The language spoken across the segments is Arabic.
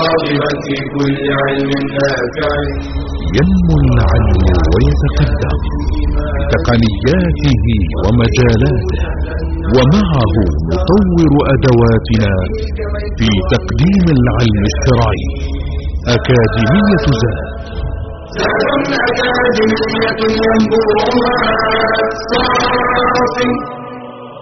راغبا في كل علم نافع. ينمو العلم ويتقدم. بتقنياته ومجالاته. ومعه نطور أدواتنا في تقديم العلم الشرعي. أكاديمية زاد. زاد أكاديمية ينبوعها صافي.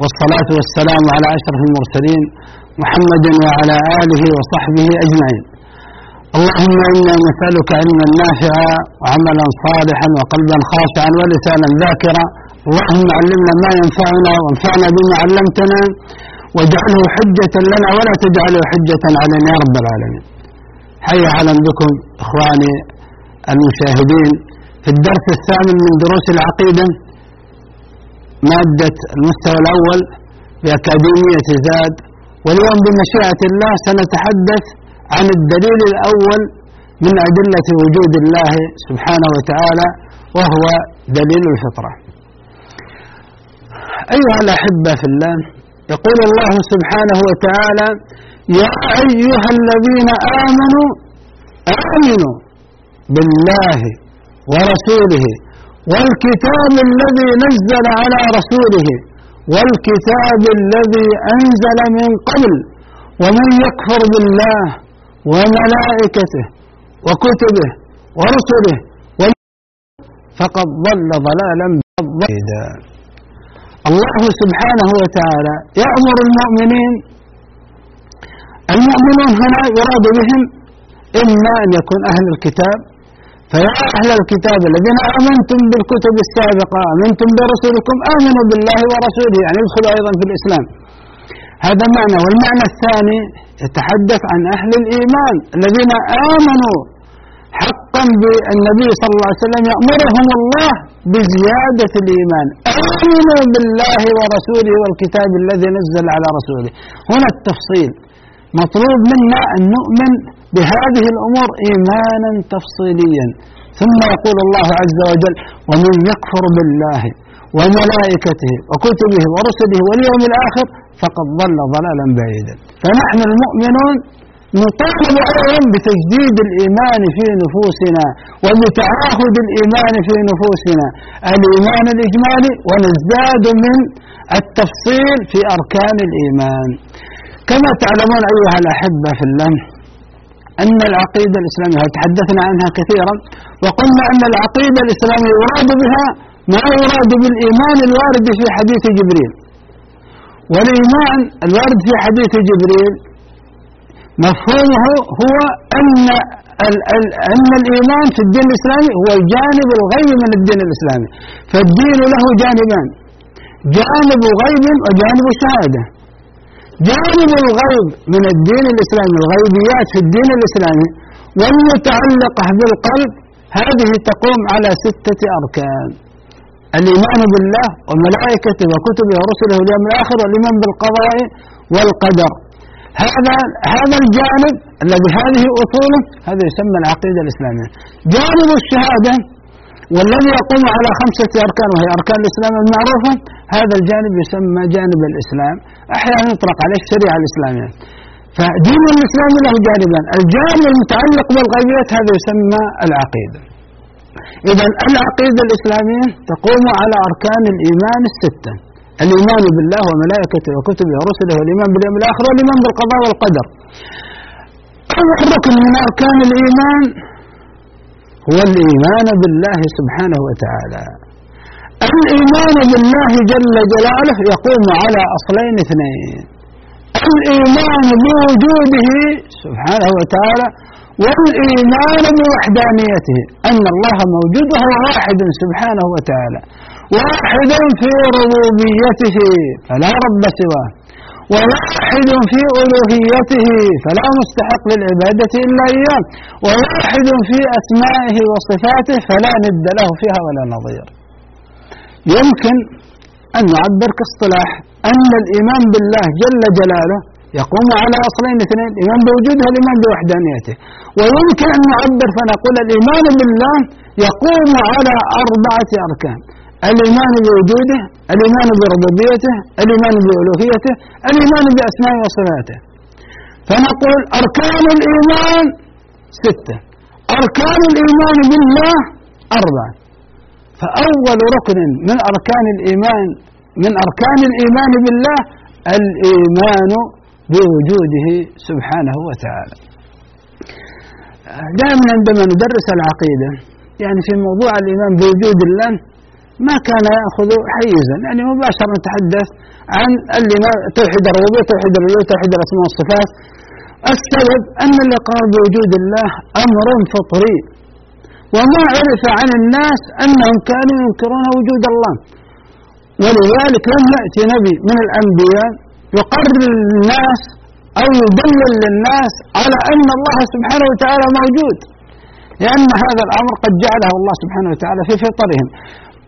والصلاة والسلام على أشرف المرسلين محمد وعلى آله وصحبه أجمعين. اللهم إنا نسألك علما نافعا وعملا صالحا وقلبا خاشعا ولسانا ذاكرا. اللهم علمنا ما ينفعنا وانفعنا بما علمتنا واجعله حجة لنا ولا تجعله حجة علينا يا رب العالمين. حي أهلا بكم إخواني المشاهدين. في الدرس الثامن من دروس العقيدة مادة المستوى الأول بأكاديمية زاد واليوم بمشيئة الله سنتحدث عن الدليل الأول من أدلة وجود الله سبحانه وتعالى وهو دليل الفطرة. أيها الأحبة في الله يقول الله سبحانه وتعالى يا أيها الذين آمنوا آمنوا بالله ورسوله والكتاب الذي نزل على رسوله والكتاب الذي أنزل من قبل ومن يكفر بالله وملائكته وكتبه ورسله فقد ضل ضلالا بعيدا. الله سبحانه وتعالى يأمر المؤمنين المؤمنون هنا يراد بهم إما أن يكون أهل الكتاب. فيا أهل الكتاب الذين آمنتم بالكتب السابقة آمنتم برسولكم آمنوا بالله ورسوله يعني ادخلوا أيضا في الإسلام. هذا معنى. والمعنى الثاني يتحدث عن أهل الإيمان الذين آمنوا حقا بالنبي صلى الله عليه وسلم يأمرهم الله بزيادة الإيمان. آمنوا بالله ورسوله والكتاب الذي نزل على رسوله. هنا التفصيل. مطلوب منا أن نؤمن بهذه الأمور إيمانا تفصيليا. ثم يقول الله عز وجل ومن يكفر بالله وملائكته وكتبه ورسله واليوم الآخر فقد ضل ضلالا بعيدا. فنحن المؤمنون نطالب أيضا بتجديد الإيمان في نفوسنا وبتعاهد الإيمان في نفوسنا. الإيمان الإجمالي ونزداد من التفصيل في أركان الإيمان. كما تعلمون أيها الأحبة في الله أن العقيدة الإسلامية تحدثنا عنها كثيرا؟ وقلنا أن العقيدة الإسلامية يراد بها ما يراد بالإيمان الوارد في حديث جبريل. والإيمان الوارد في حديث جبريل مفهومه هو أن أن الإيمان في الدين الإسلامي هو الجانب الغيبي من الدين الإسلامي. فالدين له جانبان جانب غيب وجانب شهادة. جانب الغيب من الدين الإسلامي الغيبيات في الدين الإسلامي والمتعلقة بالقلب هذه تقوم على ستة أركان. الإيمان بالله وملائكته وكتبه ورسله واليوم الآخر والإيمان بالقضاء والقدر. هذا هذا الجانب الذي هذه أصوله هذا يسمى العقيدة الإسلامية. جانب الشهادة والذي يقوم على خمسة أركان وهي أركان الإسلام المعروفة هذا الجانب يسمى جانب الإسلام. أحيانا يطلق عليه الشريعة الإسلامية. فدين الإسلام له جانبان. الجانب المتعلق بالغيبيات هذا يسمى العقيدة. إذا العقيدة الإسلامية تقوم على أركان الإيمان الستة. الإيمان بالله وملائكته وكتبه ورسله والإيمان باليوم الآخر والإيمان بالقضاء والقدر. أول ركن من أركان الإيمان هو الإيمان بالله سبحانه وتعالى. الإيمان بالله جل جلاله يقوم على أصلين اثنين. الإيمان بوجوده سبحانه وتعالى والإيمان بوحدانيته أن الله موجود وهو واحد سبحانه وتعالى. واحد في ربوبيته فلا رب سواه. وواحد في ألوهيته فلا مستحق للعبادة إلا إياه. وواحد في أسمائه وصفاته فلا ند له فيها ولا نظير. يمكن أن نعبر كاصطلاح أن الإيمان بالله جل جلاله يقوم على أصلين اثنين الإيمان بوجوده الإيمان بوحدانيته. ويمكن أن نعبر فنقول الإيمان بالله يقوم على أربعة أركان. الإيمان بوجوده الإيمان بربوبيته الإيمان بألوهيته الإيمان بأسمائه وصفاته. فنقول أركان الإيمان ستة. أركان الإيمان بالله أربعة. فأول ركن من أركان الإيمان من أركان الإيمان بالله الإيمان بوجوده سبحانه وتعالى. دائما عندما ندرس العقيدة يعني في موضوع الإيمان بوجود الله ما كان يأخذ حيزا يعني مباشرة نتحدث عن الإيمان توحيد الربوبية توحيد الألوهية توحيد الأسماء والصفات. السبب أن الإقرار بوجود الله أمر فطري وما عرف عن الناس أنهم كانوا ينكرون وجود الله. ولذلك لم يأتي نبي من الأنبياء يقرر للناس أو يدلل للناس على أن الله سبحانه وتعالى موجود لأن هذا الأمر قد جعله الله سبحانه وتعالى في فطرهم.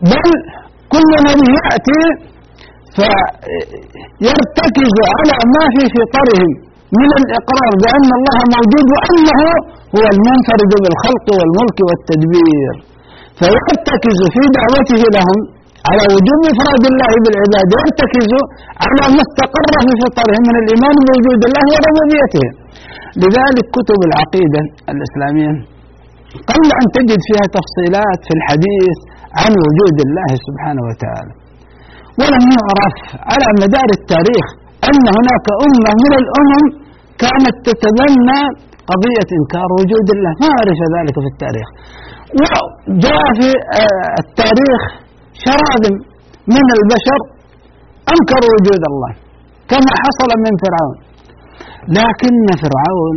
بل كل نبي يأتي فيرتكز على ما في فطرهم من الإقرار بأن الله موجود وأنه هو المنفرد بالخلق والملك والتدبير. فيرتكز في دعوته لهم على وجوب إفراد الله بالعباد يرتكز على ما استقر في فطرهم من الإيمان بوجود الله وربوبيته. لذلك كتب العقيدة الإسلامية قل أن تجد فيها تفصيلات في الحديث عن وجود الله سبحانه وتعالى. ولم يعرف على مدار التاريخ أن هناك أمة من الأمم كانت تتبنى قضية إنكار وجود الله. ما عرف ذلك في التاريخ. وجاء في آه، التاريخ شراذم من البشر أنكروا وجود الله كما حصل من فرعون. لكن فرعون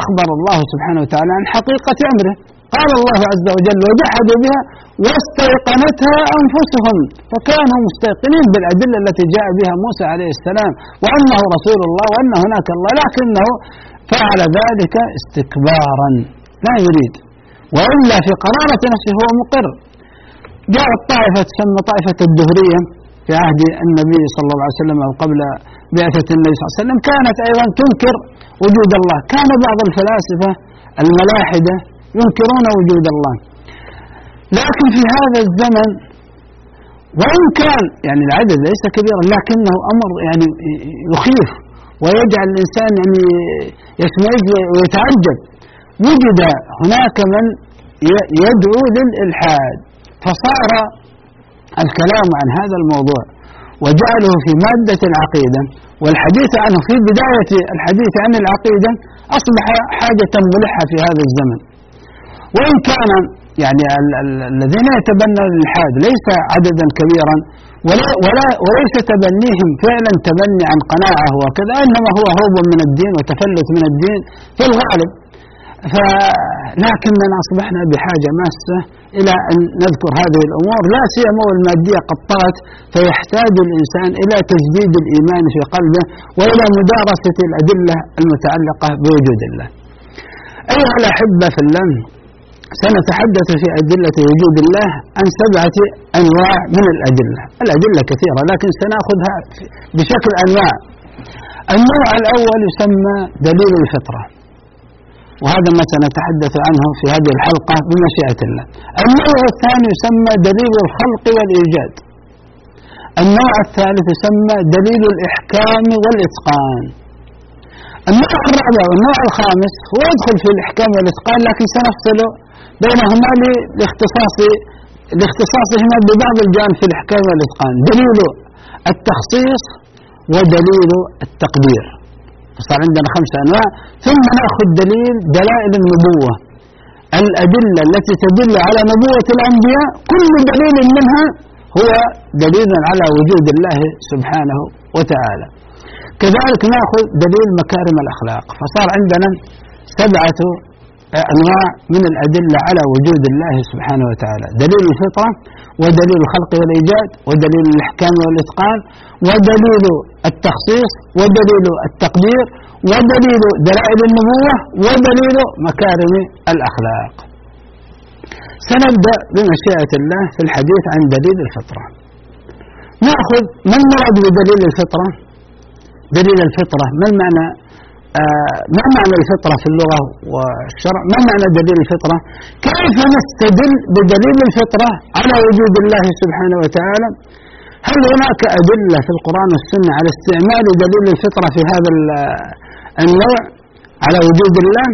أخبر الله سبحانه وتعالى عن حقيقة أمره. قال الله عز وجل وجحدوا بها واستيقنتها أنفسهم فكانوا مستيقنين بالأدلة التي جاء بها موسى عليه السلام وأنه رسول الله وأن هناك الله لكنه فعل ذلك استكبارا لا يريد. وإلا في قرارة نفسه هو مقر. جاءت طائفة تسمى طائفة الدهرية في عهد النبي صلى الله عليه وسلم أو قبل بعثة النبي صلى الله عليه وسلم كانت أيضا تنكر وجود الله. كان بعض الفلاسفة الملاحدة ينكرون وجود الله. لكن في هذا الزمن وإن كان يعني العدد ليس كبيرا لكنه أمر يعني يخيف ويجعل الإنسان يعني يشمئز ويتعجب. وجد هناك من يدعو للإلحاد. فصار الكلام عن هذا الموضوع وجعله في مادة العقيدة والحديث عنه في بداية الحديث عن العقيدة أصبح حاجة ملحة في هذا الزمن. وإن كان يعني الذين يتبنون الإلحاد ليس عددا كبيرا ولا, ولا وليس تبنيهم فعلا تبني عن قناعة وكذا إنما هو هروب من الدين وتفلت من الدين في الغالب. لكننا أصبحنا بحاجة ماسة إلى أن نذكر هذه الأمور لا سيما والمادية قد طغت فيحتاج الإنسان إلى تجديد الإيمان في قلبه وإلى مدارسة الأدلة المتعلقة بوجود الله. أيها الأحبة في الله سنتحدث في أدلة وجود الله عن سبعة أنواع من الأدلة. الأدلة كثيرة لكن سنأخذها بشكل أنواع. النوع الأول يسمى دليل الفطرة. وهذا ما سنتحدث عنه في هذه الحلقة بمشيئة الله. النوع الثاني يسمى دليل الخلق والإيجاد. النوع الثالث يسمى دليل الإحكام والإتقان. النوع الرابع والنوع الخامس هو يدخل في الإحكام والإتقان لكن سنفصل بينهما لاختصاص لاختصاصهما ببعض الجانب في الإحكام والإتقان. دليل التخصيص ودليل التقدير. فصار عندنا خمسة أنواع. ثم نأخذ دليل دلائل النبوة. الأدلة التي تدل على نبوة الأنبياء كل دليل منها هو دليل على وجود الله سبحانه وتعالى. كذلك نأخذ دليل مكارم الأخلاق. فصار عندنا سبعة أنواع من الأدلة على وجود الله سبحانه وتعالى. دليل الفطرة ودليل الخلق والإيجاد ودليل الإحكام والإتقان ودليل التخصيص ودليل التقدير ودليل دلائل النبوة ودليل مكارم الأخلاق. سنبدأ بمشيئة الله في الحديث عن دليل الفطرة. نأخذ ما المراد بدليل الفطرة؟ دليل الفطرة ما المعنى؟ ما معنى الفطرة في اللغة والشرع؟ ما معنى دليل الفطرة؟ كيف نستدل بدليل الفطرة على وجود الله سبحانه وتعالى؟ هل هناك أدلة في القرآن والسنة على استعمال دليل الفطرة في هذا النوع على وجود الله؟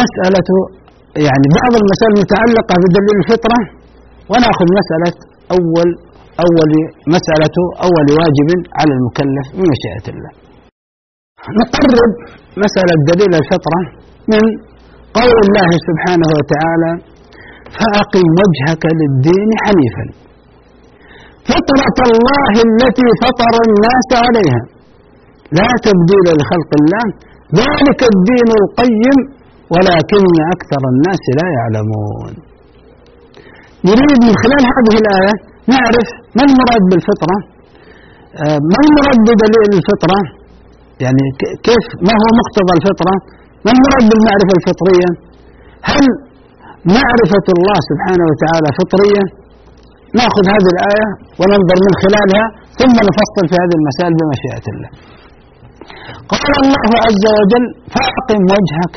مسألة يعني بعض المسائل المتعلقة بدليل الفطرة ونأخذ مسألة أول أول مسألة أول واجب على المكلف من مشيئة الله. نقرب مسألة دليل الفطرة من قول الله سبحانه وتعالى فأقم وجهك للدين حنيفا فطرة الله التي فطر الناس عليها. لا تبديل لخلق الله ذلك الدين القيم ولكن أكثر الناس لا يعلمون. نريد من خلال هذه الآية نعرف ما المراد بالفطرة؟ آه، ما المراد بدليل الفطرة؟ يعني كيف؟ ما هو مقتضى الفطرة؟ ما المراد بالمعرفة الفطرية؟ هل معرفة الله سبحانه وتعالى فطرية؟ نأخذ هذه الآية وننظر من خلالها ثم نفصل في هذه المسائل بمشيئة الله. قال الله عز وجل فأقم وجهك.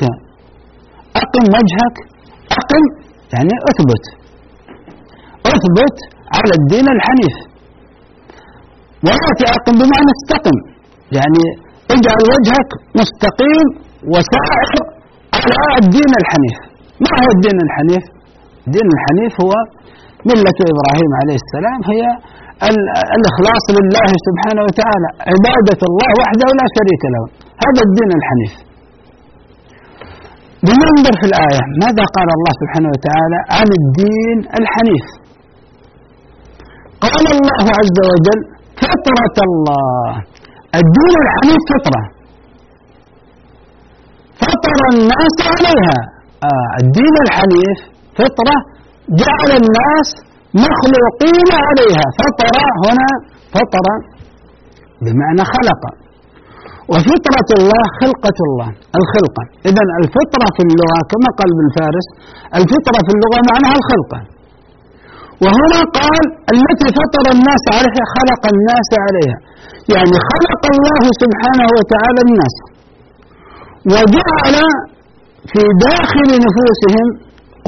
أقم وجهك. أقم يعني أثبت. أثبت على الدين الحنيف. ويأتي أقم بمعنى استقم. يعني اجعل وجهك مستقيم وسائر على الدين الحنيف. ما هو الدين الحنيف؟ الدين الحنيف هو ملة إبراهيم عليه السلام هي الإخلاص لله سبحانه وتعالى عبادة الله وحده لا شريك له. هذا الدين الحنيف. لننظر في الآية. ماذا قال الله سبحانه وتعالى عن الدين الحنيف؟ قال الله عز وجل فطرة الله. الدين الحنيف فطرة. فطر الناس عليها. آه الدين الحنيف فطرة جعل الناس مخلوقين عليها. فطر هنا فطر بمعنى خلق. وفطرة الله خلقة الله الخلقة. إذا الفطرة في اللغة كما قال ابن فارس الفطرة في اللغة معناها الخلقة. وهنا قال التي فطر الناس عليها خلق الناس عليها. يعني خلق الله سبحانه وتعالى الناس. وجعل في داخل نفوسهم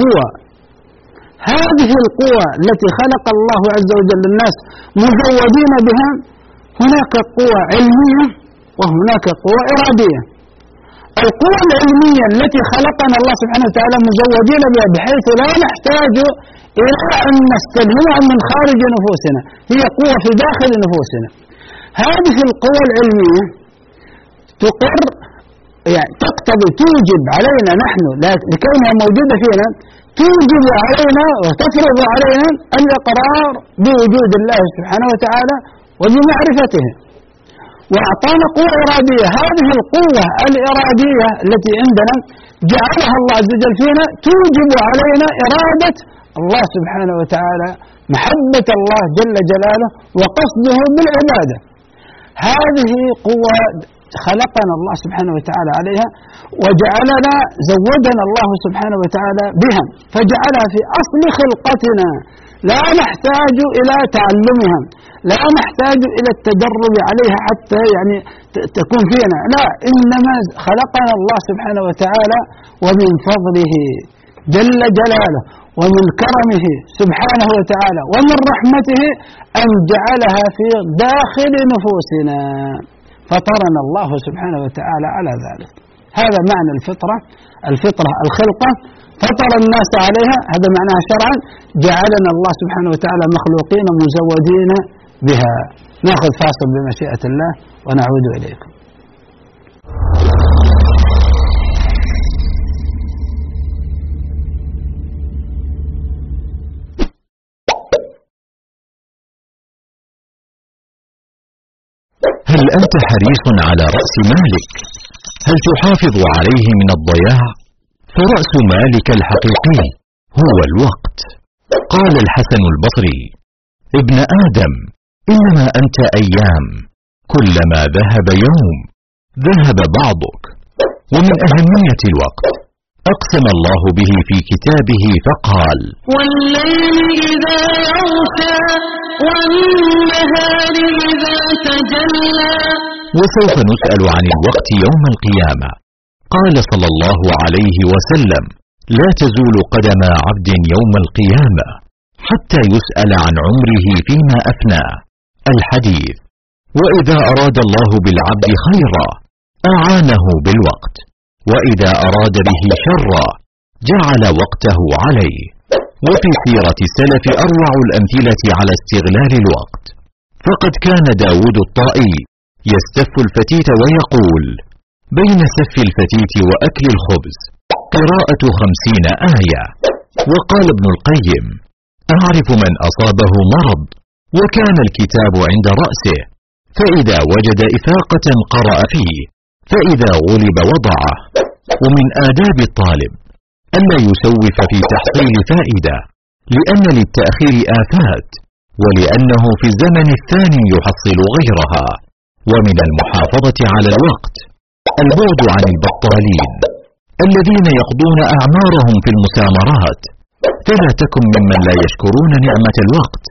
قوى هذه القوى التي خلق الله عز وجل الناس مزودين بها هناك قوى علمية وهناك قوى إرادية. القوى العلمية التي خلقنا الله سبحانه وتعالى مزودين بها بحيث لا نحتاج إلى أن نستلهمها من خارج نفوسنا. هي قوة في داخل نفوسنا. هذه القوى العلمية تقر يعني تقتضي توجب علينا نحن لكونها موجودة فينا توجب علينا وتفرض علينا الإقرار بوجود الله سبحانه وتعالى وبمعرفته. وأعطانا قوة إرادية. هذه القوة الإرادية التي عندنا جعلها الله عز وجل فينا توجب علينا إرادة الله سبحانه وتعالى محبة الله جل جلاله وقصده بالعبادة هذه قوة خلقنا الله سبحانه وتعالى عليها وجعلنا زودنا الله سبحانه وتعالى بها فجعلها في أصل خلقتنا. لا نحتاج إلى تعلمها لا نحتاج إلى التدرب عليها حتى يعني تكون فينا. لا إنما خلقنا الله سبحانه وتعالى ومن فضله جل جلاله. ومن كرمه سبحانه وتعالى ومن رحمته أن جعلها في داخل نفوسنا. فطرنا الله سبحانه وتعالى على ذلك. هذا معنى الفطرة الفطرة الخلقة. فطر الناس عليها هذا معناها شرعا. جعلنا الله سبحانه وتعالى مخلوقين مزودين بها. نأخذ فاصل بمشيئة الله ونعود إليكم. أنت حريص على رأس مالك؟ هل تحافظ عليه من الضياع؟ فرأس مالك الحقيقي هو الوقت قال الحسن البصري ابن آدم إنما أنت أيام كلما ذهب يوم ذهب بعضك ومن أهمية الوقت أقسم الله به في كتابه فقال والليل إذا يغشى والنهار إذا تجلى. وسوف نسأل عن الوقت يوم القيامة. قال صلى الله عليه وسلم لا تزول قدم عبد يوم القيامة حتى يسأل عن عمره فيما أفناه الحديث وإذا أراد الله بالعبد خيرا أعانه بالوقت. وإذا أراد به شرا جعل وقته عليه. وفي سيرة السلف أروع الأمثلة على استغلال الوقت. فقد كان داود الطائي يستف الفتيت ويقول بين سف الفتيت وأكل الخبز قراءة خمسين آية. وقال ابن القيم أعرف من أصابه مرض وكان الكتاب عند رأسه فإذا وجد إفاقة قرأ فيه. فإذا غلب وضعه ومن آداب الطالب ألا يسوف في تحصيل فائدة لأن للتأخير آفات ولأنه في الزمن الثاني يحصل غيرها ومن المحافظة على الوقت البعد عن البطالين الذين يقضون أعمارهم في المسامرات. فلا تكن ممن لا يشكرون نعمة الوقت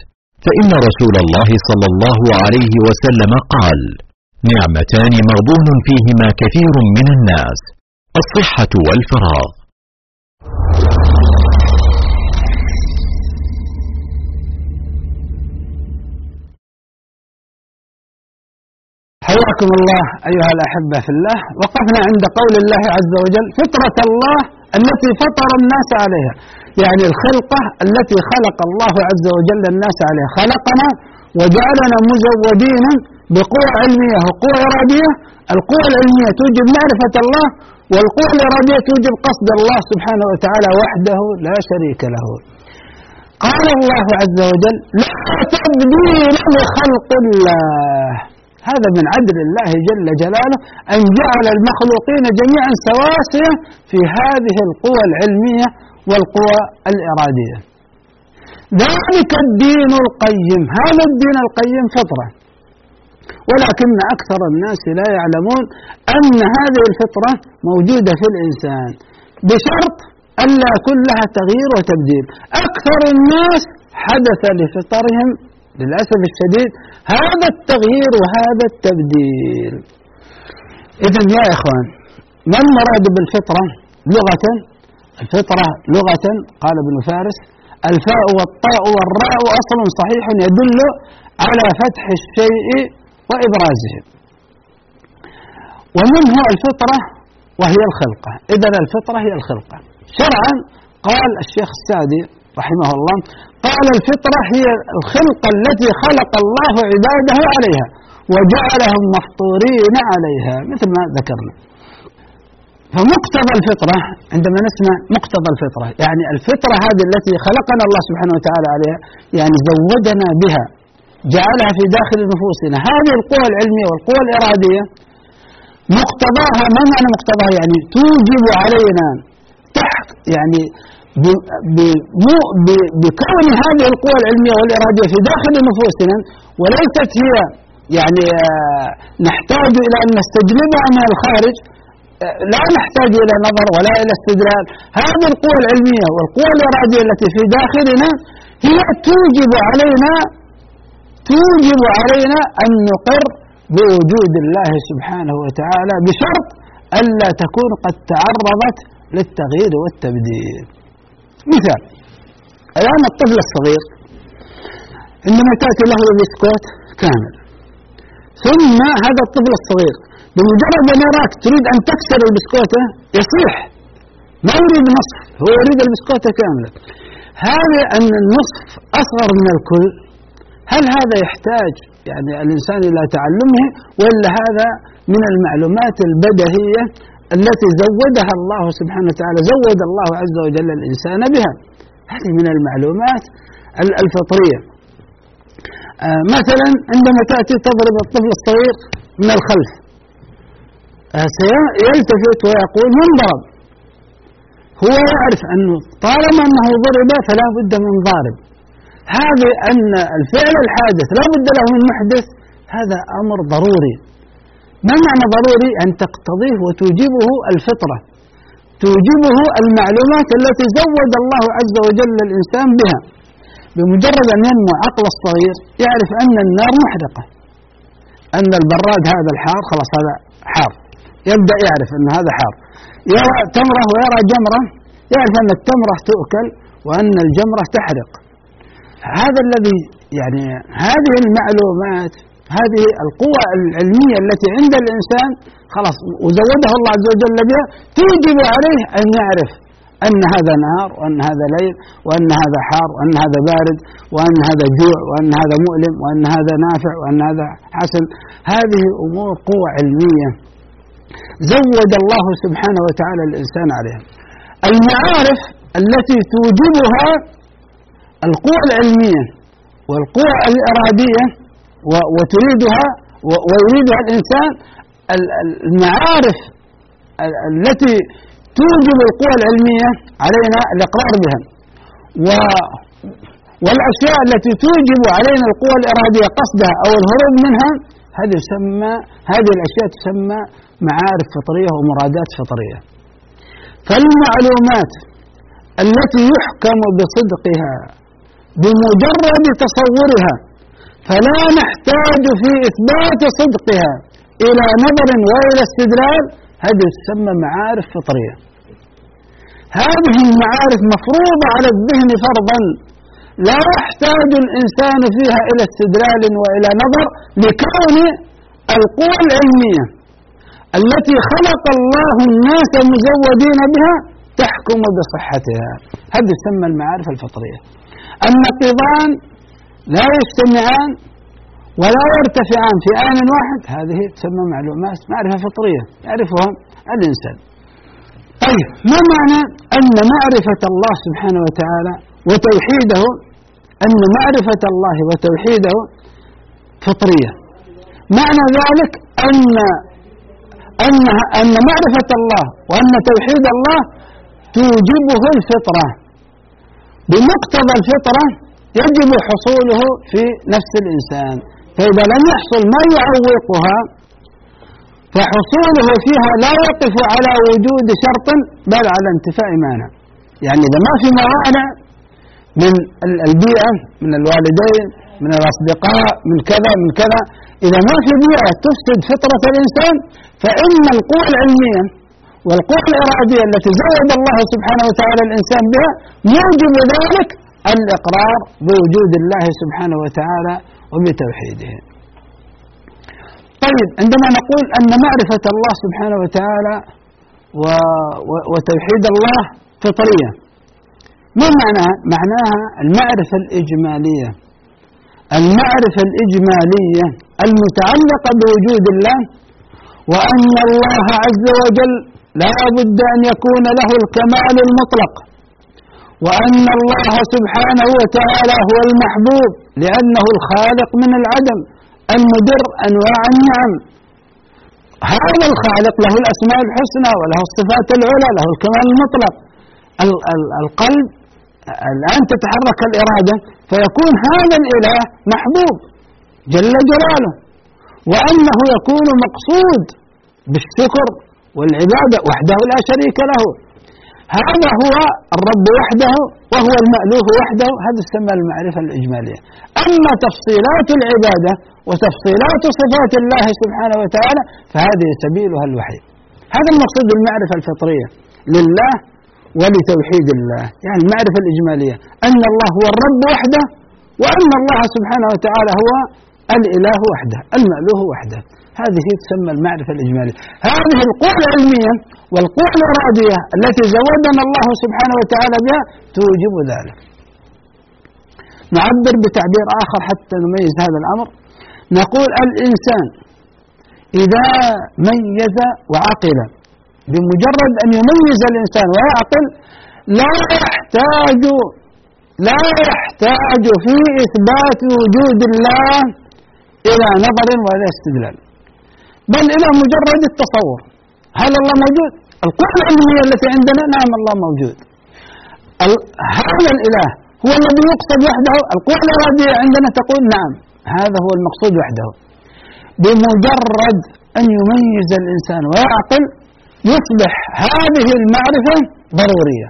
فإن رسول الله صلى الله عليه وسلم قال نعمتان مغبون فيهما كثير من الناس. الصحة والفراغ. حياكم الله أيها الأحبة في الله. وقفنا عند قول الله عز وجل فطرة الله التي فطر الناس عليها. يعني الخلقة التي خلق الله عز وجل الناس عليها. خلقنا وجعلنا مزودين بقوة علمية وقوة إرادية القوة العلمية توجب معرفة الله والقوة الإرادية توجب قصد الله سبحانه وتعالى وحده لا شريك له. قال الله عز وجل لا تبديل لخلق الله. هذا من عدل الله جل جلاله أن جعل المخلوقين جميعا سواسية في هذه القوى العلمية والقوى الإرادية. ذلك الدين القيم. هذا الدين القيم فطرة. ولكن أكثر الناس لا يعلمون أن هذه الفطرة موجودة في الإنسان بشرط ألا يكون لها تغيير وتبديل. أكثر الناس حدث لفطرهم للأسف الشديد هذا التغيير وهذا التبديل. إذا يا إخوان ما المراد بالفطرة لغة؟ الفطرة لغة قال ابن فارس الفاء والطاء والراء أصل صحيح يدل على فتح الشيء وإبرازه ومنه الفطرة وهي الخلقة. إذا الفطرة هي الخلقة. شرعا قال الشيخ السعدي رحمه الله قال الفطرة هي الخلقة التي خلق الله عباده عليها وجعلهم مفطورين عليها مثل ما ذكرنا. فمقتضى الفطرة عندما نسمع مقتضى الفطرة يعني الفطرة هذه التي خلقنا الله سبحانه وتعالى عليها يعني زودنا بها جعلها في داخل نفوسنا. هذه القوى العلمية والقوى الإرادية مقتضاها ما معنى مقتضاها؟ يعني توجب علينا تحت يعني بكون هذه القوى العلمية والإرادية في داخل نفوسنا وليست هي يعني آه، نحتاج إلى أن نستجلبها من الخارج آه، لا نحتاج إلى نظر ولا إلى استدلال. هذه القوى العلمية والقوى الإرادية التي في داخلنا هي توجب علينا توجب علينا أن نقر بوجود الله سبحانه وتعالى بشرط ألا تكون قد تعرضت للتغيير والتبديل. مثال الآن الطفل الصغير عندما تأتي له بسكوت كامل ثم هذا الطفل الصغير بمجرد أن يراك تريد أن تكسر البسكوتة يصيح ما يريد نصف هو يريد البسكوتة كاملة هذا أن النصف أصغر من الكل. هل هذا يحتاج يعني الإنسان إلى تعلمه ولا هذا من المعلومات البدهية التي زودها الله سبحانه وتعالى زود الله عز وجل الإنسان بها؟ هذه من المعلومات الفطرية. آه مثلا عندما تأتي تضرب الطفل الصغير من الخلف آه سيلتفت ويقول من ضرب؟ هو يعرف أنه طالما أنه ضرب فلا بد من ضارب. هذه أن الفعل الحادث لا بد له من محدث هذا أمر ضروري. ما معنى ضروري؟ أن تقتضيه وتوجبه الفطرة. توجبه المعلومات التي زود الله عز وجل الإنسان بها. بمجرد أن ينمو عقل الصغير يعرف أن النار محرقة. أن البراد هذا الحار خلاص هذا حار. يبدأ يعرف أن هذا حار. يرى تمرة ويرى جمرة يعرف أن التمرة تؤكل وأن الجمرة تحرق. هذا الذي يعني هذه المعلومات هذه القوة العلمية التي عند الإنسان خلاص وزوده الله عز وجل بها توجب عليه أن يعرف أن هذا نهار وأن هذا ليل وأن هذا حار وأن هذا بارد وأن هذا جوع وأن هذا مؤلم وأن هذا نافع وأن هذا حسن. هذه أمور قوة علمية زود الله سبحانه وتعالى الإنسان عليها. المعارف التي توجبها القوى العلمية والقوى الإرادية وتريدها ويريدها الإنسان المعارف التي توجب القوى العلمية علينا الإقرار بها. و والأشياء التي توجب علينا القوى الإرادية قصدها أو الهروب منها هذه تسمى هذه الأشياء تسمى معارف فطرية ومرادات فطرية. فالمعلومات التي يحكم بصدقها بمجرد تصورها. فلا نحتاج في إثبات صدقها إلى نظر وإلى استدلال. هذه تسمى معارف فطرية. هذه المعارف مفروضة على الذهن فرضا. لا يحتاج الإنسان فيها إلى استدلال وإلى نظر لكون القوى العلمية التي خلق الله الناس مزودين بها تحكم بصحتها. هذه تسمى المعارف الفطرية. النقيضان لا يجتمعان ولا يرتفعان في آن واحد هذه تسمى معلومات معرفة فطرية يعرفها الإنسان. طيب ما معنى أن معرفة الله سبحانه وتعالى وتوحيده أن معرفة الله وتوحيده فطرية؟ معنى ذلك أن أن أن معرفة الله وأن توحيد الله توجبه الفطرة. بمقتضى الفطرة يجب حصوله في نفس الإنسان. فإذا لم يحصل ما يعوقها فحصوله فيها لا يقف على وجود شرط بل على انتفاء مانع يعني إذا ما في موانع من البيئة من الوالدين من الأصدقاء من كذا من كذا إذا ما في بيئة تفسد فطرة الإنسان فإن القوى العلمية والقوى الإرادية التي زود الله سبحانه وتعالى الإنسان بها يوجب ذلك الإقرار بوجود الله سبحانه وتعالى وبتوحيده طيب عندما نقول أن معرفة الله سبحانه وتعالى و وتوحيد الله فطرية ما معناها؟ معناها المعرفة الإجمالية المعرفة الإجمالية المتعلقة بوجود الله وأن الله عز وجل لا بد أن يكون له الكمال المطلق وأن الله سبحانه وتعالى هو المحبوب لأنه الخالق من العدم المدر أنواع النعم. هذا الخالق له الأسماء الحسنى وله الصفات العلى له الكمال المطلق. القلب الآن تتحرك الإرادة فيكون هذا الإله محبوب جل جلاله وأنه يكون مقصود بالشكر والعبادة وحده لا شريك له. هذا هو الرب وحده وهو المألوف وحده. هذا يسمى المعرفة الإجمالية. أما تفصيلات العبادة وتفصيلات صفات الله سبحانه وتعالى فهذه سبيلها الوحي. هذا المقصود بالمعرفة الفطرية. لله ولتوحيد الله. يعني المعرفة الإجمالية. أن الله هو الرب وحده وأن الله سبحانه وتعالى هو الإله وحده المألوه وحده. هذه تسمى المعرفة الإجمالية. هذه القوة العلمية والقوة الإرادية التي زودنا الله سبحانه وتعالى بها توجب ذلك. نعبر بتعبير آخر حتى نميز هذا الأمر. نقول الإنسان إذا ميز وعقل بمجرد أن يميز الإنسان ويعقل لا يحتاج لا يحتاج في إثبات وجود الله إلى نظر ولا استدلال. بل إلى مجرد التصور. هل الله موجود؟ القوة العلمية التي عندنا؟ نعم الله موجود. هذا الإله هو الذي يقصد وحده. القوة الإرادية عندنا تقول نعم هذا هو المقصود وحده. بمجرد أن يميز الإنسان ويعقل يصبح هذه المعرفة ضرورية.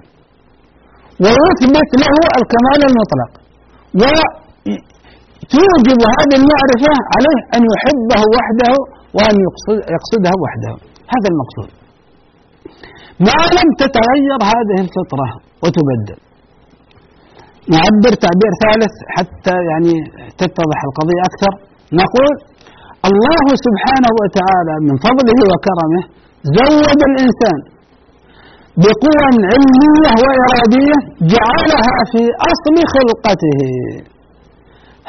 ويثبت له الكمال المطلق. وتوجب هذه المعرفة عليه أن يحبه وحده وأن يقصد يقصده وحده. هذا المقصود. ما لم تتغير هذه الفطرة وتبدل. نعبر تعبير ثالث حتى يعني تتضح القضية أكثر. نقول الله سبحانه وتعالى من فضله وكرمه زود الإنسان بقوى علمية وإرادية جعلها في أصل خلقته.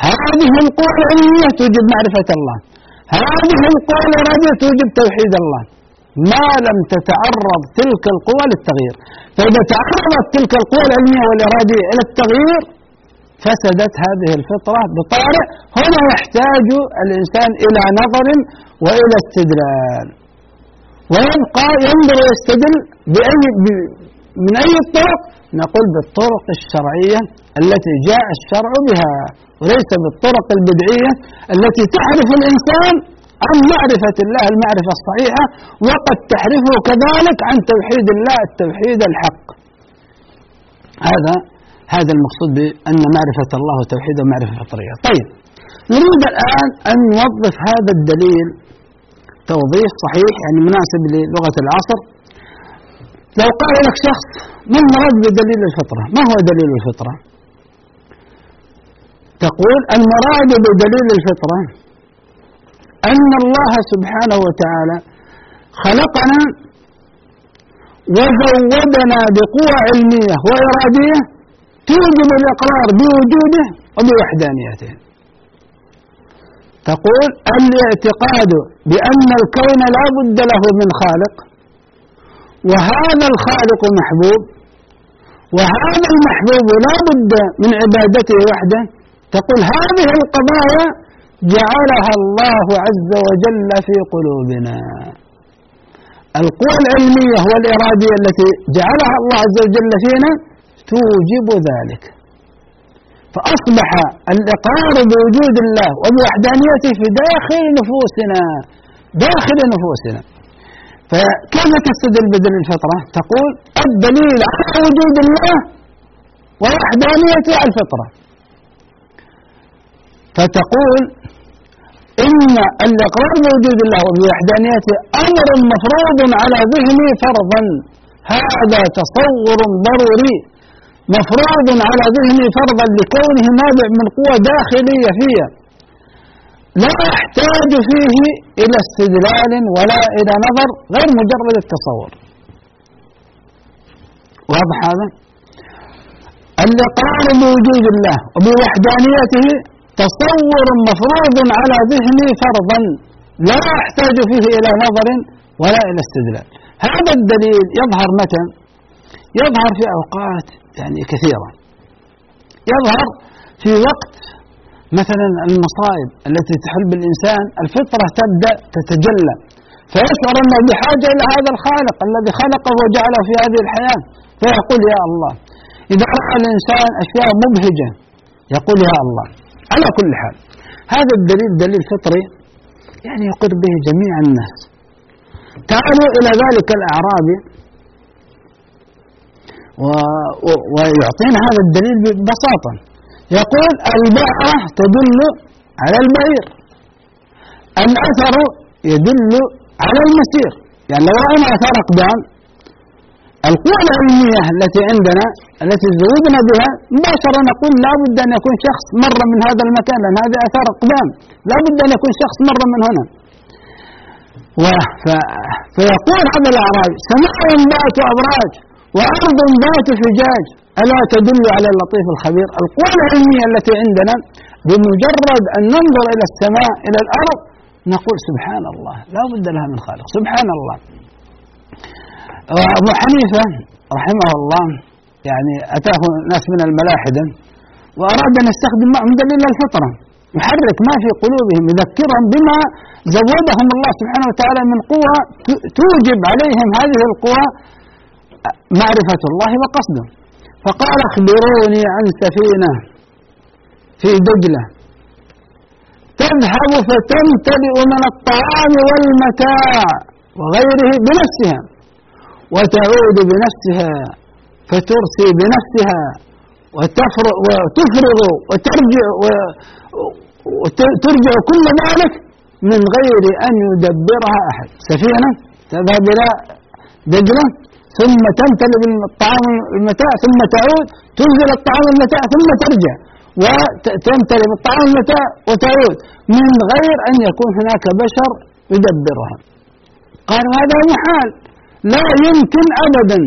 هذه القوى العلمية توجب معرفة الله. هذه القوى الإرادية توجب توحيد الله. ما لم تتعرض تلك القوى للتغيير. فإذا تعرضت تلك القوى العلمية والإرادية إلى التغيير فسدت هذه الفطرة بطارئ. هنا يحتاج الإنسان إلى نظر وإلى استدلال. ويبقى ينظر ويستدل بأي من أي الطرق نقول بالطرق الشرعية التي جاء الشرع بها. وليس بالطرق البدعية التي تعرف الإنسان عن معرفة الله المعرفة الصحيحة وقد تحرفه كذلك عن توحيد الله التوحيد الحق. هذا هذا المقصود بأن معرفة الله وتوحيده معرفة فطرية. طيب نريد الآن أن نوظف هذا الدليل توظيف صحيح يعني مناسب للغة العصر. لو قال لك شخص ما المراد بدليل الفطرة؟ ما هو دليل الفطرة؟ تقول المراد بدليل الفطرة أن الله سبحانه وتعالى خلقنا وزودنا بقوة علمية وإرادية توجب الإقرار بوجوده وبوحدانيته. تقول الاعتقاد بأن الكون لا بد له من خالق وهذا الخالق محبوب وهذا المحبوب لا بد من عبادته وحده تقول هذه القضايا جعلها الله عز وجل في قلوبنا. القوى العلمية والإرادية التي جعلها الله عز وجل فينا توجب ذلك. فأصبح الإقرار بوجود الله وبوحدانيته في داخل نفوسنا داخل نفوسنا. فكيف تستدل بدل الفطرة؟ تقول الدليل على وجود الله ووحدانيته الفطرة. فتقول إن الإقرار بوجود الله وبوحدانيته أمر مفروض على ذهني فرضا. هذا تصور ضروري. مفروض على ذهني فرضا لكونه نابع من قوة داخلية فيها لا يحتاج فيه إلى استدلال ولا إلى نظر غير مجرد التصور. واضح هذا؟ الإقرار بوجود الله وبوحدانيته تصور مفروض على ذهني فرضا لا يحتاج فيه إلى نظر ولا إلى استدلال. هذا الدليل يظهر متى؟ يظهر في أوقات يعني كثيرة. يظهر في وقت مثلا المصائب التي تحل بالإنسان الفطرة تبدأ تتجلى فيشعر أنه بحاجة إلى هذا الخالق الذي خلقه وجعله في هذه الحياة فيقول يا الله إذا رأى الإنسان أشياء مبهجة يقول يا الله على كل حال. هذا الدليل دليل فطري يعني يقر به جميع الناس. تعالوا إلى ذلك الأعرابي و... و... ويعطينا هذا الدليل ببساطة. يقول البعرة تدل على البعير. الأثر يدل على المسير يعني لو رأينا أثار أقدام القوة العلمية التي عندنا التي زودنا بها مباشرة نقول لا بد أن يكون شخص مر من هذا المكان لأن هذه أثار أقدام لا بد أن يكون شخص مر من هنا. و... ف... فيقول هذا الأعرابي سماء ذات أبراج وأرض ذات فجاج ألا تدل على اللطيف الخبير؟ القوة العلمية التي عندنا بمجرد أن ننظر إلى السماء إلى الأرض نقول سبحان الله لا بد لها من خالق سبحان الله. أبو حنيفة رحمه الله يعني أتاه ناس من الملاحدة وأراد أن يستخدم معهم دليل الفطرة يحرك ما في قلوبهم يذكرهم بما زودهم الله سبحانه وتعالى من قوة توجب عليهم هذه القوة معرفة الله وقصده. فقال أخبروني عن سفينة في دجلة تذهب فتمتلئ من الطعام والمتاع وغيره بنفسها. وتعود بنفسها فترسي بنفسها وتفرغ وتفرغ وترجع وترجع كل ذلك من غير أن يدبرها أحد. سفينة تذهب إلى دجلة ثم تمتلئ بالطعام المتاع ثم تعود تنزل الطعام المتاع ثم ترجع. وتمتلئ بالطعام المتاع وتعود. من غير أن يكون هناك بشر يدبرها. قالوا هذا محال. لا يمكن أبدا.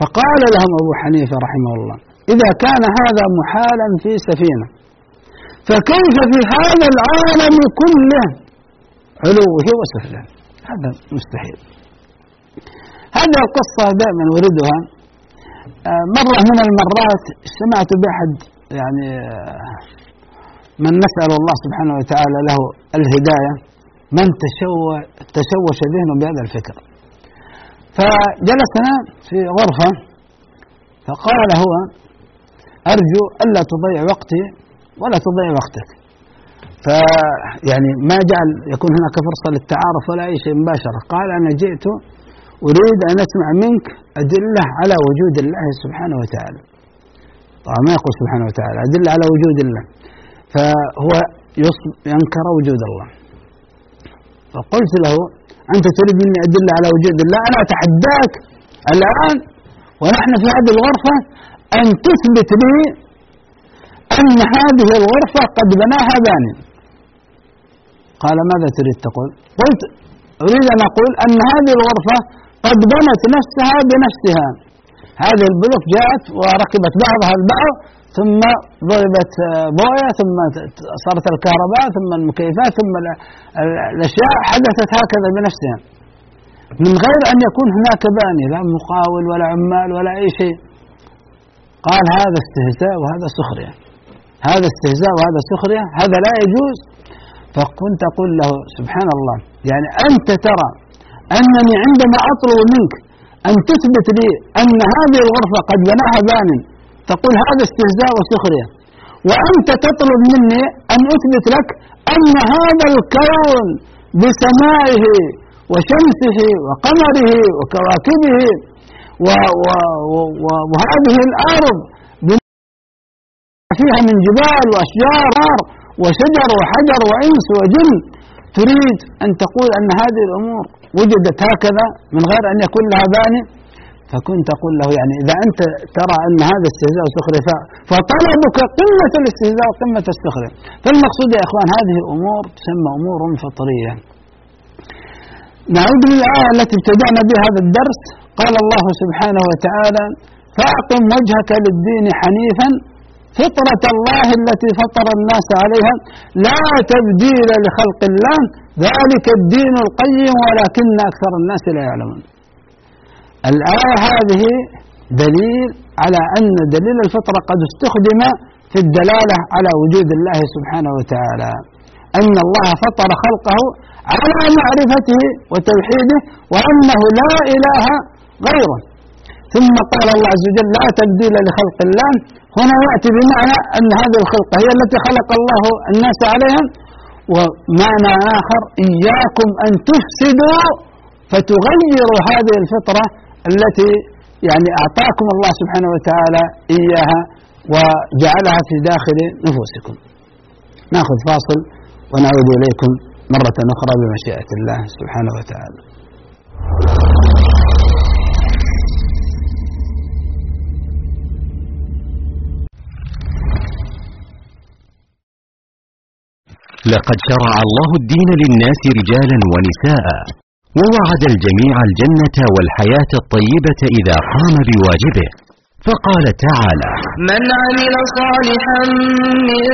فقال لهم أبو حنيفة رحمه الله إذا كان هذا محالا في سفينة فكيف في هذا العالم كله؟ علوه وسفله هذا مستحيل. هذه القصة دائما أريدها. آه، مرة من المرات سمعت بأحد يعني آه، من نسأل الله سبحانه وتعالى له الهداية من تشوش ذهنه بهذا الفكر. فجلسنا في غرفة فقال هو أرجو ألا تضيع وقتي ولا تضيع وقتك. فيعني ما جعل يكون هناك فرصة للتعارف ولا أي شيء مباشرة. قال أنا جئت أريد أن أسمع منك أدلة على وجود الله سبحانه وتعالى. طبعا ما يقول سبحانه وتعالى أدلة على وجود الله. فهو ينكر وجود الله. فقلت له أنت تريد مني أدلة على وجود الله. أنا أتحداك الآن ونحن في هذه الغرفة أن تثبت لي أن هذه الغرفة قد بناها باني قال ماذا تريد تقول؟ قلت أريد أن أقول أن هذه الغرفة قد بنت نفسها بنفسها. هذه البلوك جاءت وركبت بعضها البعض ثم ضربت بوية ثم صارت الكهرباء ثم المكيفات ثم الأشياء حدثت هكذا بنفسها. من غير أن يكون هناك باني لا مقاول ولا عمال ولا أي شيء. قال هذا استهزاء وهذا سخرية. هذا استهزاء وهذا سخرية هذا لا يجوز. فكنت أقول له سبحان الله يعني أنت ترى أنني عندما أطلب منك أن تثبت لي أن هذه الغرفة قد بناها بان تقول هذا استهزاء وسخرية. وأنت تطلب مني أن أثبت لك أن هذا الكون بسمائه وشمسه وقمره وكواكبه و و و وهذه الأرض فيها من جبال وأشجار وشجر وحجر وإنس وجن تريد أن تقول أن هذه الأمور وجدت هكذا من غير أن يكون لها باني؟ فكنت أقول له يعني إذا أنت ترى أن هذا استهزاء وسخرية فطلبك قمة الاستهزاء وقمة السخرية. فالمقصود يا إخوان هذه أمور تسمى أمور فطرية. نعود للآية التي ابتدأنا بها هذا الدرس. قال الله سبحانه وتعالى فأقم وجهك للدين حنيفا فطرة الله التي فطر الناس عليها لا تبديل لخلق الله ذلك الدين القيم ولكن أكثر الناس لا يعلمون. الآية هذه دليل على أن دليل الفطرة قد استخدم في الدلالة على وجود الله سبحانه وتعالى. أن الله فطر خلقه على معرفته وتوحيده وأنه لا إله غيره. ثم قال الله عز وجل لا تبديل لخلق الله. هنا يأتي بمعنى أن هذه الخلقة هي التي خلق الله الناس عليها. ومعنى آخر إياكم أن تفسدوا فتغيروا هذه الفطرة التي يعني أعطاكم الله سبحانه وتعالى إياها وجعلها في داخل نفوسكم. نأخذ فاصل ونعود إليكم مرة أخرى بمشيئة الله سبحانه وتعالى. لقد شرع الله الدين للناس رجالا ونساء. ووعد الجميع الجنة والحياة الطيبة إذا قام بواجبه. فقال تعالى من عمل صالحا من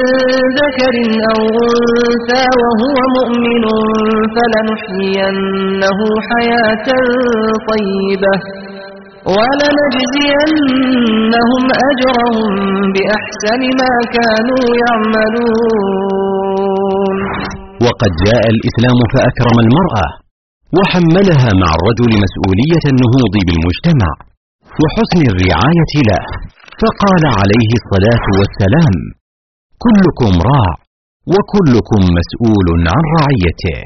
ذكر أو أنثى وهو مؤمن فلنحيينه حياة طيبة ولنجزينهم أجرهم بأحسن ما كانوا يعملون. وقد جاء الإسلام فأكرم المرأة وحملها مع الرجل مسؤولية النهوض بالمجتمع وحسن الرعاية له. فقال عليه الصلاة والسلام كلكم راع وكلكم مسؤول عن رعيته.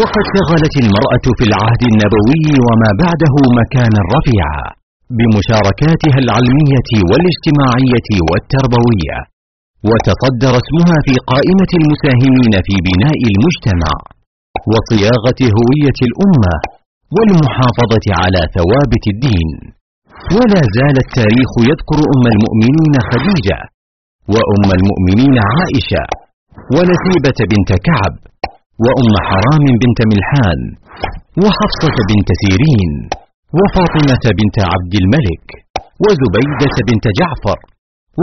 وقد شغلت المرأة في العهد النبوي وما بعده مكانا رفيعا بمشاركاتها العلمية والاجتماعية والتربوية وتصدر اسمها في قائمة المساهمين في بناء المجتمع. وصياغة هوية الأمة والمحافظة على ثوابت الدين. ولا زال التاريخ يذكر أم المؤمنين خديجة وأم المؤمنين عائشة ونسيبة بنت كعب وأم حرام بنت ملحان وحفصة بنت سيرين وفاطمة بنت عبد الملك وزبيدة بنت جعفر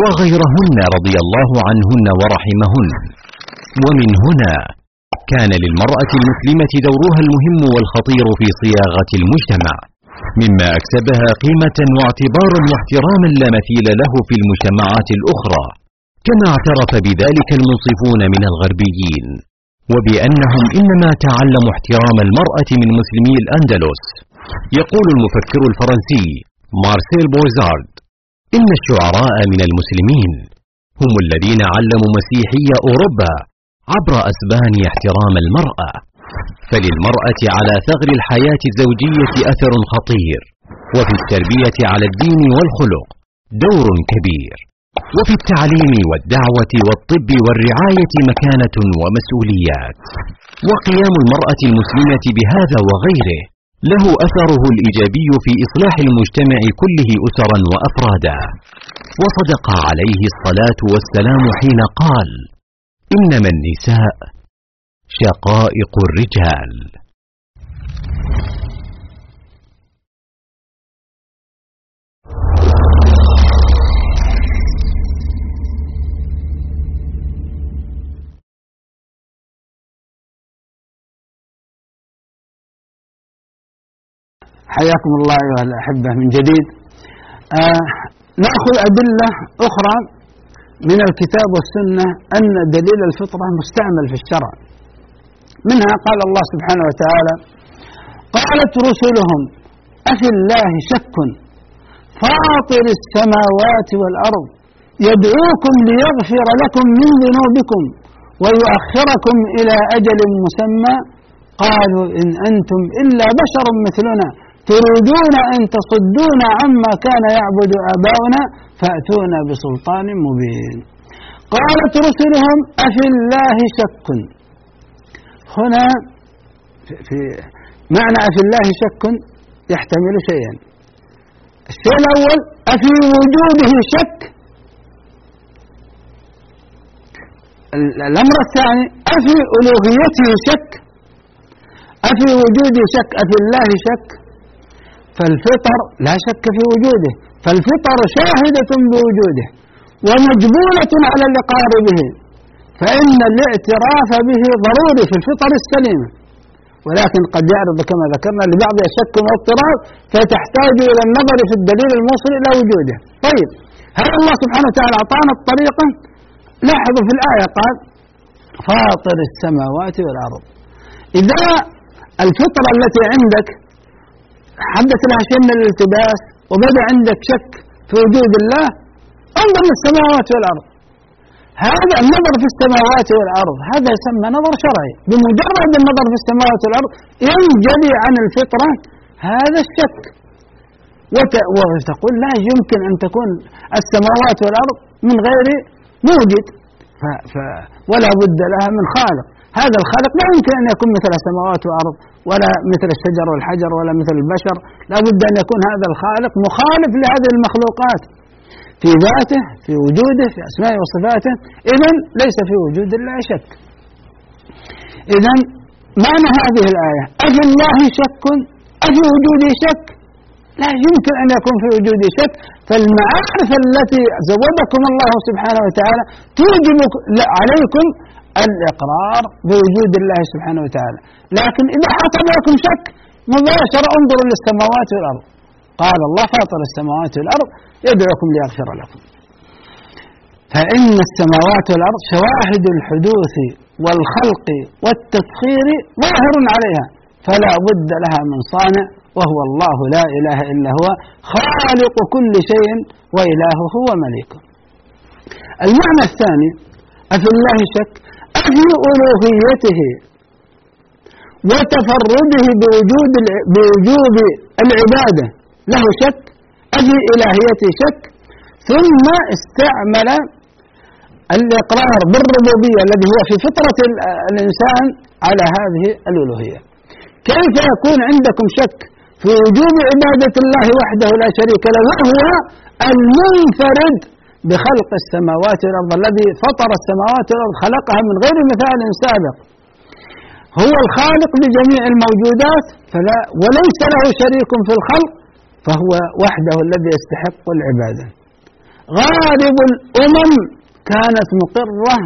وغيرهن رضي الله عنهن ورحمهن. ومن هنا كان للمرأة المسلمة دورها المهم والخطير في صياغة المجتمع مما أكسبها قيمة واعتبارا واحتراما لا مثيل له في المجتمعات الأخرى كما اعترف بذلك المنصفون من الغربيين وبأنهم إنما تعلموا احترام المرأة من مسلمي الأندلس. يقول المفكر الفرنسي مارسيل بوزارد إن الشعراء من المسلمين هم الذين علموا مسيحي أوروبا عبر أسبانيا احترام المرأة فللمرأة على ثغر الحياة الزوجية أثر خطير وفي التربية على الدين والخلق دور كبير وفي التعليم والدعوة والطب والرعاية مكانة ومسؤوليات. وقيام المرأة المسلمة بهذا وغيره له أثره الإيجابي في إصلاح المجتمع كله أسرا وأفرادا. وصدق عليه الصلاة والسلام حين قال إنما النساء شقائق الرجال. حياكم الله أيها الأحبة من جديد. آه نأخذ أدلة أخرى من الكتاب والسنة أن دليل الفطرة مستعمل في الشرع. منها قال الله سبحانه وتعالى قالت رسلهم أفي الله شك؟ فاطر السماوات والأرض يدعوكم ليغفر لكم من ذنوبكم ويؤخركم إلى أجل مسمى. قالوا إن أنتم إلا بشر مثلنا تريدون أن تصدونا عما كان يعبد آباؤنا فأتونا بسلطان مبين. قالت رسلهم أفي الله شك. هنا في معنى أفي الله شك يحتمل شيئا. الشيء الأول أفي وجوده شك. الأمر الثاني أفي ألوهيته شك. أفي وجوده شك أفي الله شك. فالفطر لا شك في وجوده. فالفطر شاهدة بوجوده ومجبولة على الإقرار به فإن الاعتراف به ضروري في الفطر السليمة ولكن قد يعرض كما ذكرنا لبعضها شك واضطراب فتحتاج إلى النظر في الدليل الموصل إلى وجوده. طيب هل الله سبحانه وتعالى أعطانا الطريقة؟ لاحظوا في الآية قال فاطر السماوات والأرض. إذا الفطرة التي عندك حدث لها شيء من الالتباس وبدا عندك شك في وجود الله؟ انظر للسماوات والأرض. هذا النظر في السماوات والأرض هذا يسمى نظر شرعي. بمجرد النظر في السماوات والأرض ينجلي عن الفطرة هذا الشك. وتقول لا يمكن أن تكون السماوات والأرض من غير موجد. ف... ف... ولا بد لها من خالق. هذا الخالق لا يمكن أن يكون مثل السماوات والأرض ولا مثل الشجر والحجر ولا مثل البشر. لا بد أن يكون هذا الخالق مخالف لهذه المخلوقات. في ذاته في وجوده في أسمائه وصفاته. إذا ليس في وجود الله شك. إذا معنى هذه الآية؟ أفي الله شك؟ أفي وجوده شك؟ لا يمكن أن يكون في وجوده شك. فالمعارف التي زودكم الله سبحانه وتعالى توجب عليكم الإقرار بوجود الله سبحانه وتعالى. لكن إذا حصل لكم شك مباشرة انظروا للسماوات والأرض. قال الله فاطر السماوات والأرض يدعوكم ليغفر لكم. فإن السماوات والأرض شواهد الحدوث والخلق والتسخير ظاهر عليها فلا بد لها من صانع وهو الله لا إله إلا هو خالق كل شيء وإلهه ومليكه المعنى الثاني أفي الله شك؟ أفي ألوهيته وتفرده بوجود بوجوب العبادة. له شك أفي إلهيته شك. ثم استعمل الإقرار بالربوبية الذي هو في فطرة الإنسان على هذه الألوهية. كيف يكون عندكم شك في وجوب عبادة الله وحده لا شريك له؟ وهو المنفرد بخلق السماوات والأرض الذي فطر السماوات والأرض خلقها من غير مثال سابق. هو الخالق لجميع الموجودات فلا وليس له شريك في الخلق فهو وحده الذي يستحق العبادة. غالب الأمم كانت مقرة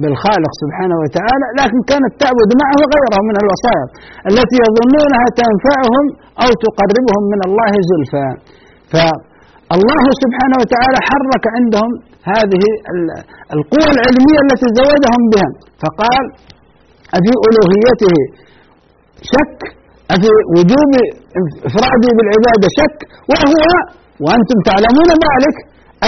بالخالق سبحانه وتعالى لكن كانت تعبد معه غيره من الوسائط التي يظنونها تنفعهم أو تقربهم من الله زلفى. فالله سبحانه وتعالى حرك عندهم هذه القوى العلمية التي زودهم بها. فقال أفي ألوهيته شك أفي وجوب إفراده بالعبادة شك وهو وأنتم تعلمون ذلك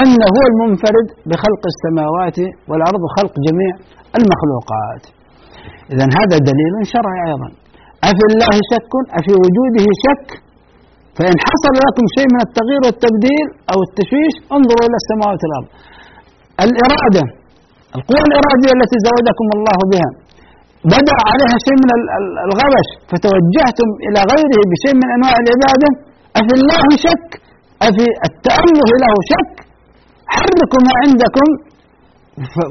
أنه هو المنفرد بخلق السماوات والأرض وخلق جميع المخلوقات. إذا هذا دليل شرعي أيضا. أفي الله شك أفي وجوده شك فإن حصل لكم شيء من التغيير والتبديل أو التشويش انظروا إلى السماوات والأرض. الإرادة القوة الإرادية التي زودكم الله بها. بدأ عليها شيء من الغبش فتوجهتم إلى غيره بشيء من أنواع العبادة. أفي الله شك؟ أفي التأله له شك؟ حركوا ما عندكم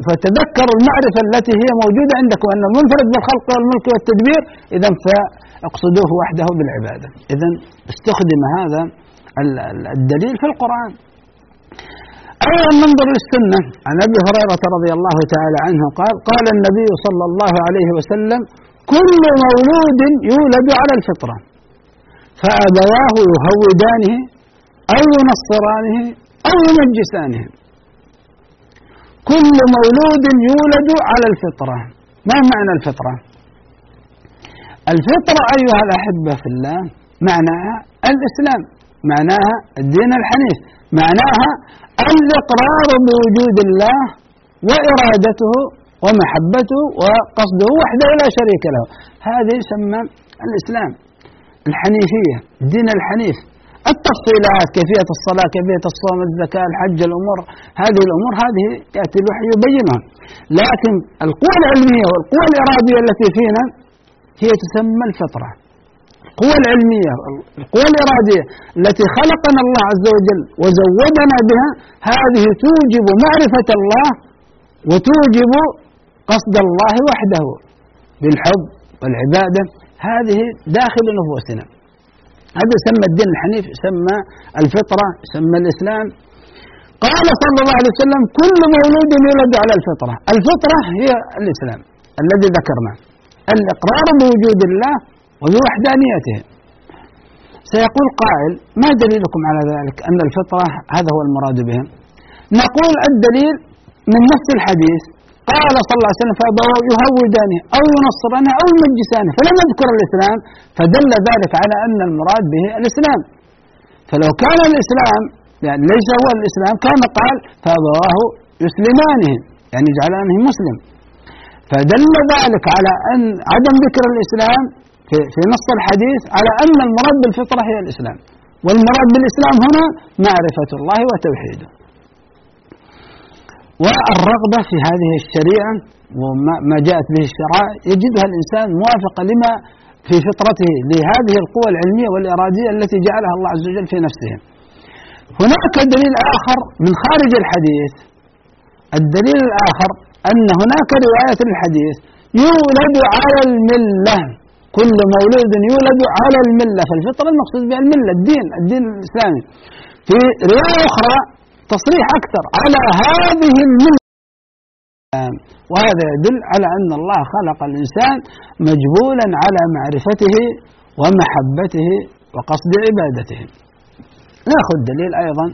فتذكروا المعرفة التي هي موجودة عندكم أن المنفرد بالخلق والملك والتدبير. إذا فاقصدوه وحده بالعبادة. إذا استخدم هذا الدليل في القرآن. أيضا ننظر للسنة. عن أبي هريرة رضي الله تعالى عنه قال قال النبي صلى الله عليه وسلم كل مولود يولد على الفطرة. فأبواه يهودانه أو ينصرانه أو يمجسانه كل مولود يولد على الفطرة. ما معنى الفطرة؟ الفطرة أيها الأحبة في الله معناها الإسلام معناها الدين الحنيف معناها الإقرار بوجود الله وإرادته ومحبته وقصده وحده لا شريك له. هذا يسمى الإسلام الحنيفية الدين الحنيف التفصيلات كيفية الصلاة كيفية الصوم الزكاة الحج الأمور هذه الأمور هذه يأتي الوحي يبينها. لكن القوى العلمية والقوى الإرادية التي فينا هي تسمى الفطرة. القوى العلمية القوى الإرادية التي خلقنا الله عز وجل وزودنا بها هذه توجب معرفة الله وتوجب قصد الله وحده بالحب والعبادة. هذه داخل نفوسنا. هذا يسمى الدين الحنيف يسمى الفطرة يسمى الإسلام. قال صلى الله عليه وسلم كل مولود يولد على الفطرة. الفطرة هي الإسلام الذي ذكرناه. الإقرار بوجود الله وبوحدانيته سيقول قائل ما دليلكم على ذلك؟ أن الفطرة هذا هو المراد بها نقول الدليل من نفس الحديث. قال صلى الله عليه وسلم فأبواه يهودانه أو ينصرانه أو يمجسانه فلم يذكر الإسلام فدل ذلك على أن المراد به الإسلام. فلو كان الإسلام يعني ليس هو الإسلام كان قال فأبواه يسلمانه. يعني يجعلانه مسلم. فدل ذلك على أن عدم ذكر الإسلام في, في نص الحديث على أن المراد بالفطرة هي الإسلام. والمراد بالإسلام هنا معرفة الله وتوحيده. والرغبة في هذه الشريعة وما جاءت به الشرائع يجدها الإنسان موافقة لما في فطرته لهذه القوى العلمية والإرادية التي جعلها الله عز وجل في نفسه. هناك دليل آخر من خارج الحديث. الدليل الآخر أن هناك رواية للحديث يولد على الملة. كل مولود يولد على الملة. فالفطرة المقصود بها الملة الدين الدين الإسلامي. في رواية أخرى تصريح أكثر على هذه الملة. وهذا يدل على أن الله خلق الإنسان مجبولا على معرفته ومحبته وقصد عبادته. نأخذ دليل أيضا.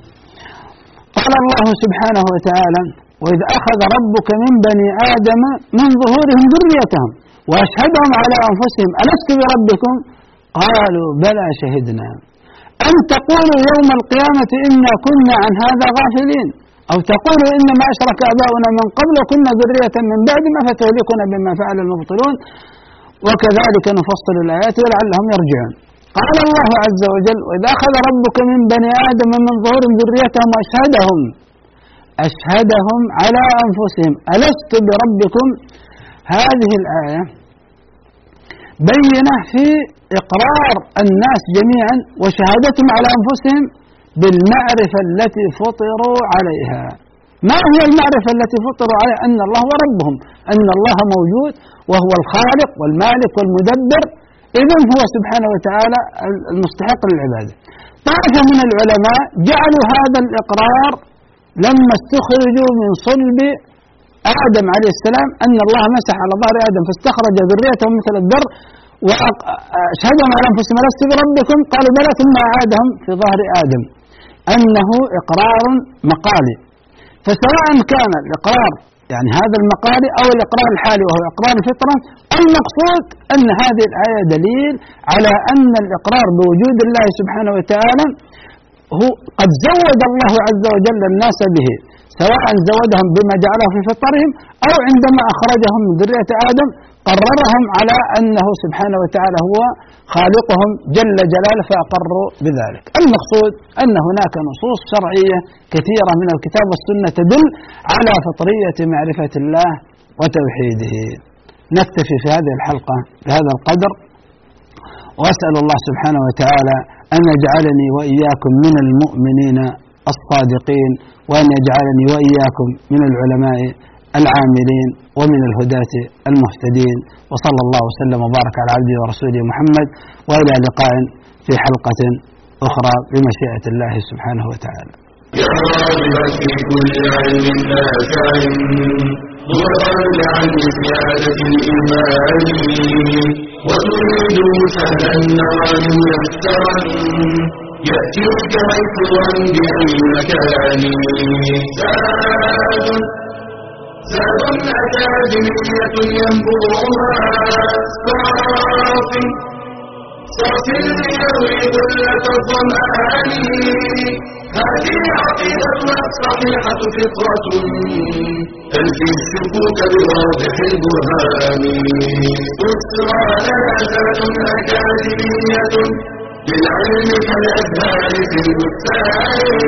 قال الله سبحانه وتعالى وإذ أخذ ربك من بني آدم من ظهورهم ذريتهم وأشهدهم على أنفسهم ألست بربكم؟ قالوا بلى شهدنا. أن تقولوا يوم القيامة إنا كنا عن هذا غافلين؟ أو تقولوا إنما أشرك آباؤنا من قبل وكنا ذرية من بعد ما فتهلكنا بما فعل المبطلون؟ وكذلك نفصل الآيات ولعلهم يرجعون. قال الله عز وجل وإذا أخذ ربك من بني آدم من ظهورهم ذريتهم وأشهدهم. أشهدهم على أنفسهم. ألست بربكم؟ هذه الآية بينة في إقرار الناس جميعا وشهادتهم على أنفسهم بالمعرفة التي فطروا عليها. ما هي المعرفة التي فطروا عليها؟ أن الله هو ربهم. أن الله موجود وهو الخالق والمالك والمدبر. إذن هو سبحانه وتعالى المستحق للعبادة. طائفة من العلماء جعلوا هذا الإقرار لما استخرجوا من صلب آدم عليه السلام أن الله مسح على ظهر آدم فاستخرج ذريته مثل الذر وأشهدهم على أنفسهم لست بربكم؟ قالوا بلى ثم أعادهم في ظهر آدم. أنه إقرار مقالي. فسواء كان الإقرار يعني هذا المقالي أو الإقرار الحالي وهو إقرار الفطرة المقصود أن هذه الآية دليل على أن الإقرار بوجود الله سبحانه وتعالى هو قد زود الله عز وجل الناس به سواء زودهم بما جعله في فطرهم أو عندما أخرجهم من ذرية آدم قررهم على أنه سبحانه وتعالى هو خالقهم جل جلاله فأقروا بذلك. المقصود أن هناك نصوص شرعية كثيرة من الكتاب والسنة تدل على فطرية معرفة الله وتوحيده. نكتفي في هذه الحلقة بهذا القدر وأسأل الله سبحانه وتعالى أن يجعلني وإياكم من المؤمنين الصادقين وأن يجعلني وإياكم من العلماء العاملين ومن الهداة المهتدين. وصلى الله وسلم وبارك على عبده ورسوله محمد وإلى لقاء في حلقة أخرى بمشيئة الله سبحانه وتعالى. يا راغبا في كل علم نافع ضربا عن زيادة الإيمان. وتريد سهلا النوال ميسرا يأتيك عفوا بأي مكان زاد زاد أكاديمية ينبوعها صافي صافي ليروي ذلة الظمآن هذه عقيدتنا الصحيحة فطرة تنفي الشكوك بواضح البرهان تسرى لنا ذات أكاديمية للعلم كالأزهار في البستان